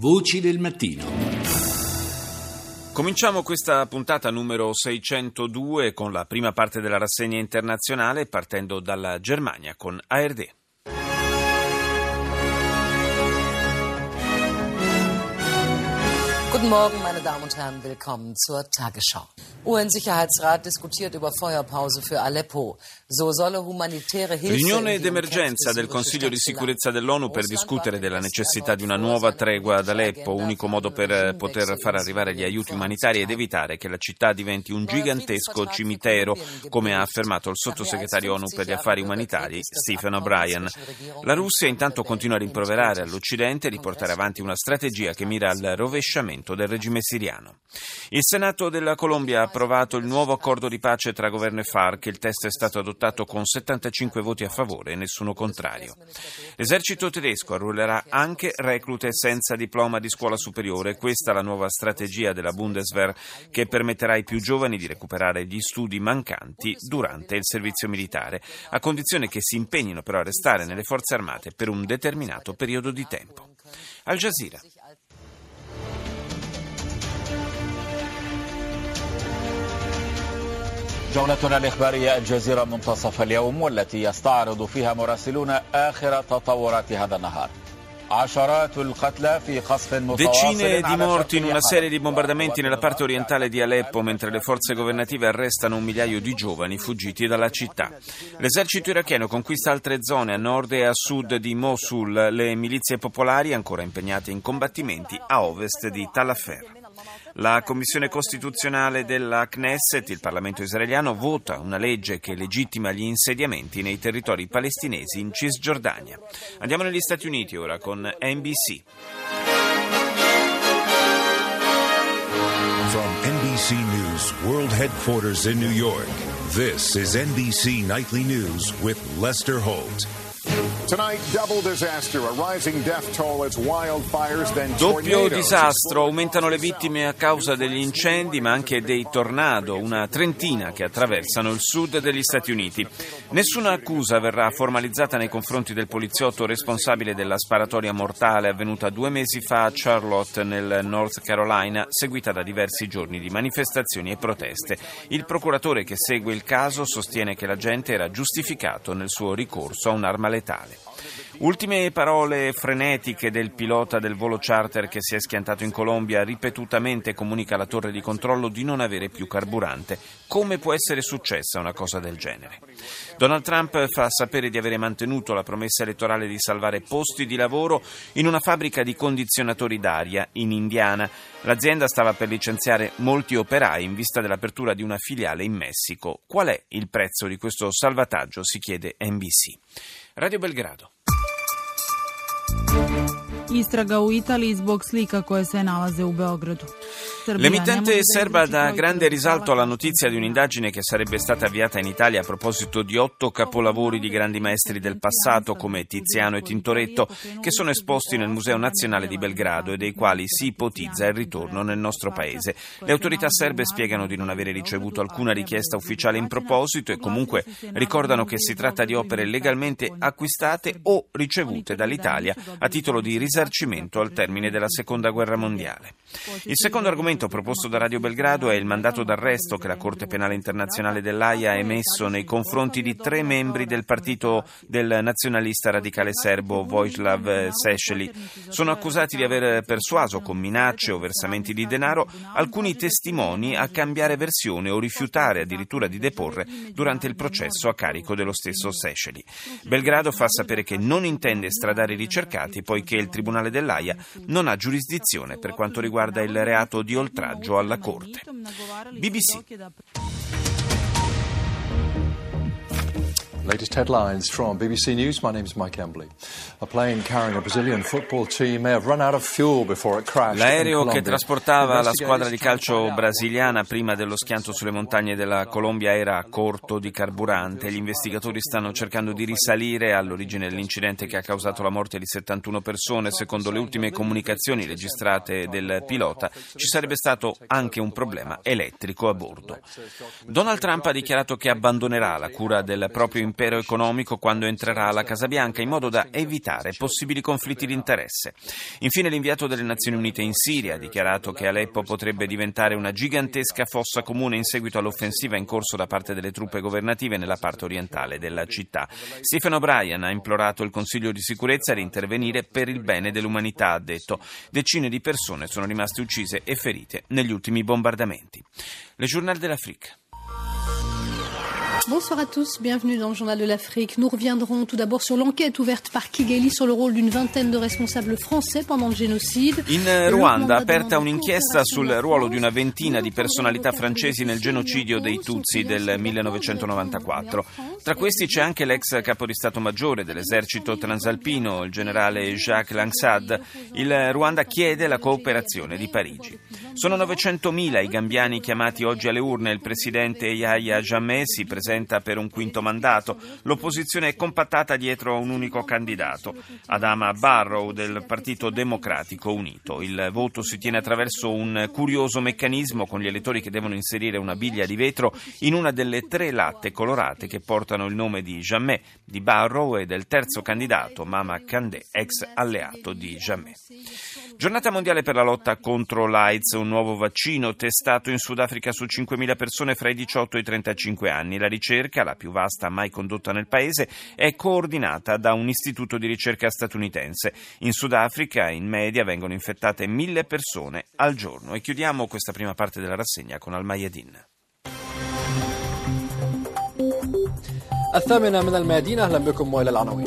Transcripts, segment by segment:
Voci del mattino. Cominciamo questa puntata numero 602 con la prima parte della rassegna internazionale partendo dalla Germania con ARD. Guten Morgen, meine Damen und Herren, willkommen zur Tagesschau. UN-Sicherheitsrat diskutiert über Feuerpause für Aleppo. So solle humanitäre Hilfe Riunione d'emergenza del Consiglio di sicurezza dell'ONU per discutere della necessità di una nuova tregua ad Aleppo, unico modo per poter far arrivare gli aiuti umanitari ed evitare che la città diventi un gigantesco cimitero, come ha affermato il sottosegretario ONU per gli affari umanitari Stephen O'Brien. La Russia intanto continua a rimproverare all'Occidente di portare avanti una strategia che mira al rovesciamento del regime siriano. Il Senato della Colombia ha approvato il nuovo accordo di pace tra governo e FARC. Il testo è stato adottato con 75 voti a favore e nessuno contrario. L'esercito tedesco arruolerà anche reclute senza diploma di scuola superiore. Questa è la nuova strategia della Bundeswehr che permetterà ai più giovani di recuperare gli studi mancanti durante il servizio militare, a condizione che si impegnino però a restare nelle forze armate per un determinato periodo di tempo. Al Jazeera. جولتنا الإخبارية الجزيرة منتصف اليوم والتي يستعرض فيها مراسلون آخر تطورات هذا النهار Decine di morti in una serie di bombardamenti nella parte orientale di Aleppo mentre le forze governative arrestano un migliaio di giovani fuggiti dalla città. L'esercito iracheno conquista altre zone a nord e a sud di Mosul, le milizie popolari ancora impegnate in combattimenti a ovest di Talafer. La Commissione Costituzionale della Knesset, il Parlamento israeliano, vota una legge che legittima gli insediamenti nei territori palestinesi in Cisgiordania. Andiamo negli Stati Uniti ora con NBC. From NBC News World Headquarters in New York, this is NBC Nightly News with Lester Holt. Doppio disastro, aumentano le vittime a causa degli incendi ma anche dei tornado, una trentina che attraversano il sud degli Stati Uniti. Nessuna accusa verrà formalizzata nei confronti del poliziotto responsabile della sparatoria mortale avvenuta due mesi fa a Charlotte nel North Carolina, seguita da diversi giorni di manifestazioni e proteste. Il procuratore che segue il caso sostiene che l'agente era giustificato nel suo ricorso a un'arma letale. Ultime parole frenetiche del pilota del volo charter che si è schiantato in Colombia ripetutamente comunica alla torre di controllo di non avere più carburante. Come può essere successa una cosa del genere? Donald Trump fa sapere di avere mantenuto la promessa elettorale di salvare posti di lavoro in una fabbrica di condizionatori d'aria in Indiana. L'azienda stava per licenziare molti operai in vista dell'apertura di una filiale in Messico. Qual è il prezzo di questo salvataggio? si chiede NBC. Radio Belgrado. Istraga u Italiji zbog slika koje se nalaze u Beogradu. L'emittente serba dà grande risalto alla notizia di un'indagine che sarebbe stata avviata in Italia a proposito di otto capolavori di grandi maestri del passato come Tiziano e Tintoretto che sono esposti nel Museo Nazionale di Belgrado e dei quali si ipotizza il ritorno nel nostro paese. Le autorità serbe spiegano di non avere ricevuto alcuna richiesta ufficiale in proposito e comunque ricordano che si tratta di opere legalmente acquistate o ricevute dall'Italia a titolo di risarcimento al termine della Seconda Guerra Mondiale. Il secondo argomento proposto da Radio Belgrado è il mandato d'arresto che la Corte Penale Internazionale dell'AIA ha emesso nei confronti di tre membri del partito del nazionalista radicale serbo Vojislav Sesceli. Sono accusati di aver persuaso con minacce o versamenti di denaro alcuni testimoni a cambiare versione o rifiutare addirittura di deporre durante il processo a carico dello stesso Sesceli. Belgrado fa sapere che non intende estradare i ricercati poiché il Tribunale dell'AIA non ha giurisdizione per quanto riguarda il reato di oltraggio oltraggio alla Corte. BBC. Latest headlines from BBC News. My name is Mike Embley. A plane carrying a Brazilian football team may have run out of fuel before it crashed. L'aereo che trasportava la squadra di calcio brasiliana prima dello schianto sulle montagne della Colombia era corto di carburante. Gli investigatori stanno cercando di risalire all'origine dell'incidente che ha causato la morte di 71 persone. Secondo le ultime comunicazioni registrate del pilota, ci sarebbe stato anche un problema elettrico a bordo. Donald Trump ha dichiarato che abbandonerà la cura del proprio impegno dell'impero economico quando entrerà alla Casa Bianca in modo da evitare possibili conflitti di interesse. Infine l'inviato delle Nazioni Unite in Siria ha dichiarato che Aleppo potrebbe diventare una gigantesca fossa comune in seguito all'offensiva in corso da parte delle truppe governative nella parte orientale della città. Stephen O'Brien ha implorato il Consiglio di sicurezza di intervenire per il bene dell'umanità, ha detto. Decine di persone sono rimaste uccise e ferite negli ultimi bombardamenti. Le Journal de l'Afrique. Bonsoir à tous, bienvenue dans le Journal de l'Afrique. Nous reviendrons tout d'abord sur l'enquête ouverte par Kigali sur le rôle d'une vingtaine de responsables français pendant le génocide. In Ruanda aperta un'inchiesta sul ruolo di una ventina di personalità francesi nel genocidio dei Tutsi del 1994. Tra questi c'è anche l'ex capo di Stato Maggiore dell'esercito transalpino, il generale Jacques Langsad. Il Ruanda chiede la cooperazione di Parigi. Sono 900.000 i gambiani chiamati oggi alle urne. Il presidente Yahya Jammeh si presenta per un quinto mandato. L'opposizione è compattata dietro a un unico candidato, Adama Barrow del Partito Democratico Unito. Il voto si tiene attraverso un curioso meccanismo con gli elettori che devono inserire una biglia di vetro in una delle tre latte colorate che portano il nome di Jammeh, di Barrow e del terzo candidato, Mama Kandeh, ex alleato di Jammeh. Giornata mondiale per la lotta contro l'AIDS, un nuovo vaccino testato in Sudafrica su 5.000 persone fra i 18 e i 35 anni. La ricerca, la più vasta mai condotta nel paese, è coordinata da un istituto di ricerca statunitense. In Sudafrica, in media, vengono infettate 1.000 persone al giorno. E chiudiamo questa prima parte della rassegna con Al-Mayadin. الثامنة من الميادين أهلا بكم وإلى العناوين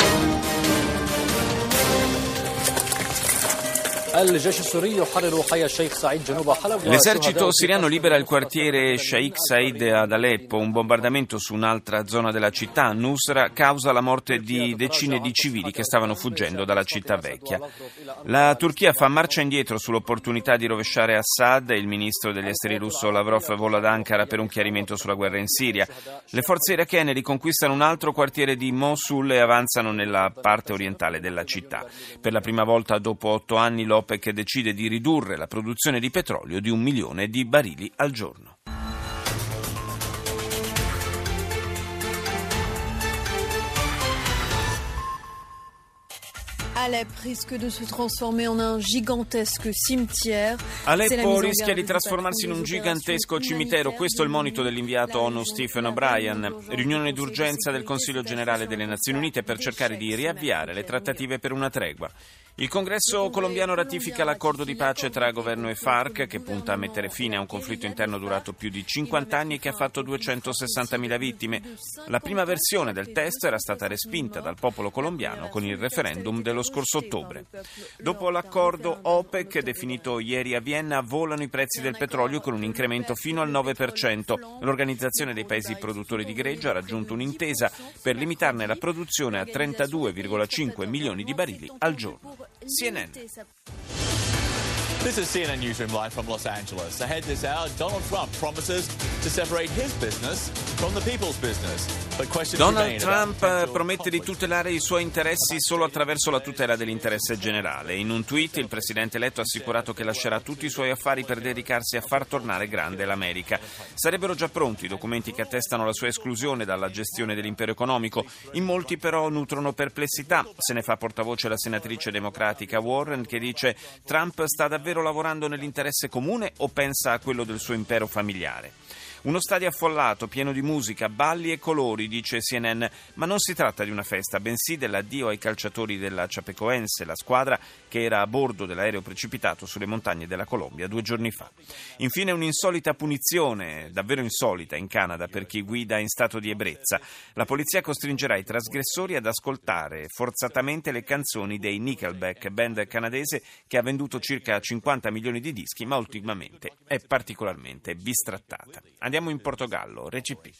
L'esercito siriano libera il quartiere Sheikh Said ad Aleppo. Un bombardamento su un'altra zona della città, Nusra, causa la morte di decine di civili che stavano fuggendo dalla città vecchia. La Turchia fa marcia indietro sull'opportunità di rovesciare Assad il ministro degli esteri russo Lavrov vola ad Ankara per un chiarimento sulla guerra in Siria. Le forze irachene riconquistano un altro quartiere di Mosul e avanzano nella parte orientale della città. Per la prima volta dopo otto anni l'OPEC l'OPEC decide di ridurre la produzione di petrolio di un milione di barili al giorno. Alep rischia di trasformarsi in un gigantesco cimitero, questo è il monito dell'inviato ONU Stephen O'Brien. Riunione d'urgenza del Consiglio generale delle Nazioni Unite per cercare di riavviare le trattative per una tregua. Il congresso colombiano ratifica l'accordo di pace tra governo e FARC che punta a mettere fine a un conflitto interno durato più di 50 anni e che ha fatto 260.000 vittime. La prima versione del testo era stata respinta dal popolo colombiano con il referendum dello scorso ottobre. Dopo l'accordo OPEC definito ieri a Vienna volano i prezzi del petrolio con un incremento fino al 9%. L'organizzazione dei paesi produttori di greggio ha raggiunto un'intesa per limitarne la produzione a 32,5 milioni di barili al giorno. CNN. This is CNN Newsroom live from Los Angeles. Ahead this hour, Donald Trump promises to separate his business from the people's business. Donald Trump promette di tutelare i suoi interessi solo attraverso la tutela dell'interesse generale. In un tweet il presidente eletto ha assicurato che lascerà tutti i suoi affari per dedicarsi a far tornare grande l'America. Sarebbero già pronti i documenti che attestano la sua esclusione dalla gestione dell'impero economico. In molti però nutrono perplessità. Se ne fa portavoce la senatrice democratica Warren che dice Trump sta davvero lavorando nell'interesse comune o pensa a quello del suo impero familiare? Uno stadio affollato, pieno di musica, balli e colori, dice CNN, ma non si tratta di una festa, bensì dell'addio ai calciatori della Chapecoense, la squadra che era a bordo dell'aereo precipitato sulle montagne della Colombia due giorni fa. Infine un'insolita punizione, davvero insolita, in Canada per chi guida in stato di ebbrezza. La polizia costringerà i trasgressori ad ascoltare forzatamente le canzoni dei Nickelback, band canadese che ha venduto circa 50 milioni di dischi, ma ultimamente è particolarmente bistrattata. Andiamo in Portogallo, Recipe.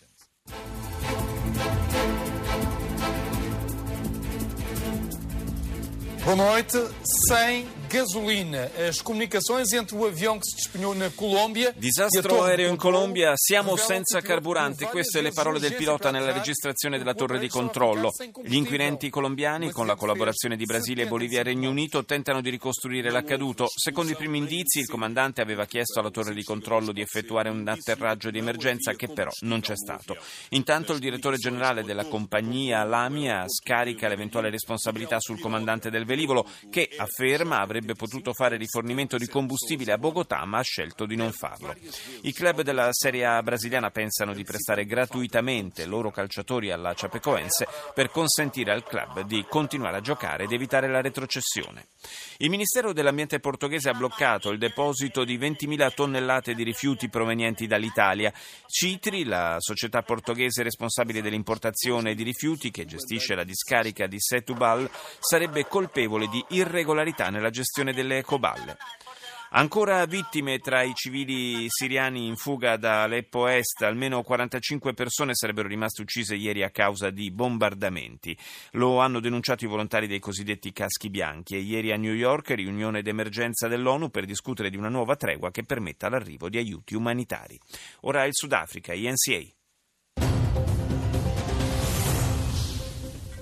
Boa noite. 100 gasolina. As comunicações entre o avião que se despenhou na Colômbia Disastro aereo in Colombia, siamo senza carburante. Queste le parole del pilota nella registrazione della torre di controllo. Gli inquirenti colombiani, con la collaborazione di Brasile, Bolivia e Regno Unito, tentano di ricostruire l'accaduto. Secondo i primi indizi, il comandante aveva chiesto alla torre di controllo di effettuare un atterraggio di emergenza che però non c'è stato. Intanto il direttore generale della compagnia Lamia scarica l'eventuale responsabilità sul comandante del velivolo che afferma avrebbe potuto fare rifornimento di combustibile a Bogotà ma ha scelto di non farlo. I club della Serie A brasiliana pensano di prestare gratuitamente loro calciatori alla Chapecoense per consentire al club di continuare a giocare ed evitare la retrocessione. Il Ministero dell'Ambiente portoghese ha bloccato il deposito di 20.000 tonnellate di rifiuti provenienti dall'Italia. Citri, la società portoghese responsabile dell'importazione di rifiuti che gestisce la discarica di Setubal, sarebbe colpevole di irregolarità nella gestione delle ecoballe. Ancora vittime tra i civili siriani in fuga da Aleppo Est, almeno 45 persone sarebbero rimaste uccise ieri a causa di bombardamenti. Lo hanno denunciato i volontari dei cosiddetti caschi bianchi e ieri a New York riunione d'emergenza dell'ONU per discutere di una nuova tregua che permetta l'arrivo di aiuti umanitari. Ora il Sudafrica, INCA.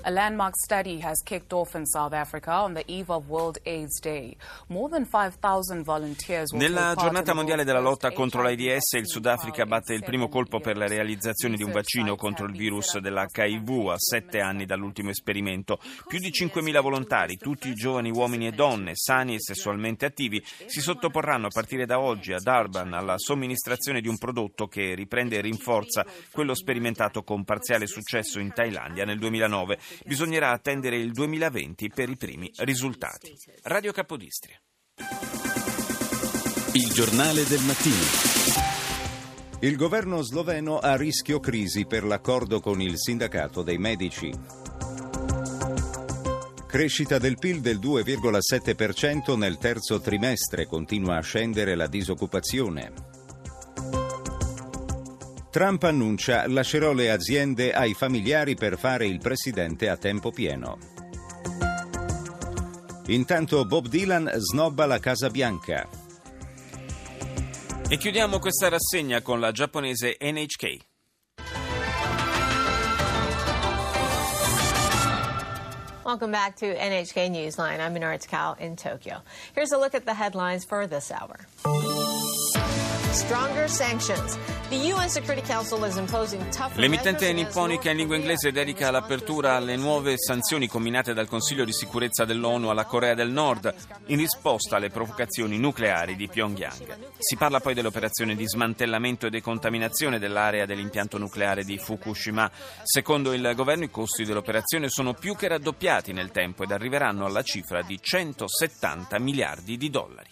A landmark study has kicked off in South Africa on the eve of World AIDS Day. More than 5,000 volunteers Nella giornata mondiale della lotta contro l'AIDS, il Sudafrica batte il primo colpo per la realizzazione di un vaccino contro il virus dell'HIV a sette anni dall'ultimo esperimento. Più di 5.000 volontari, tutti giovani uomini e donne, sani e sessualmente attivi, si sottoporranno a partire da oggi a Durban alla somministrazione di un prodotto che riprende e rinforza quello sperimentato con parziale successo in Thailandia nel 2009. Bisognerà attendere il 2020 per i primi risultati. Radio Capodistria. Il giornale del mattino. Il governo sloveno a rischio crisi per l'accordo con il sindacato dei medici. Crescita del PIL del 2,7% nel terzo trimestre, continua a scendere la disoccupazione. Trump annuncia lascerò le aziende ai familiari per fare il presidente a tempo pieno. Intanto Bob Dylan snobba la Casa Bianca. E chiudiamo questa rassegna con la giapponese NHK. Welcome back to NHK Newsline. I'm Minoru Takao in Tokyo. Here's a look at the headlines for this hour. L'emittente nipponica in lingua inglese dedica l'apertura alle nuove sanzioni combinate dal Consiglio di sicurezza dell'ONU alla Corea del Nord in risposta alle provocazioni nucleari di Pyongyang. Si parla poi dell'operazione di smantellamento e decontaminazione dell'area dell'impianto nucleare di Fukushima. Secondo il governo i costi dell'operazione sono più che raddoppiati nel tempo ed arriveranno alla cifra di 170 miliardi di dollari.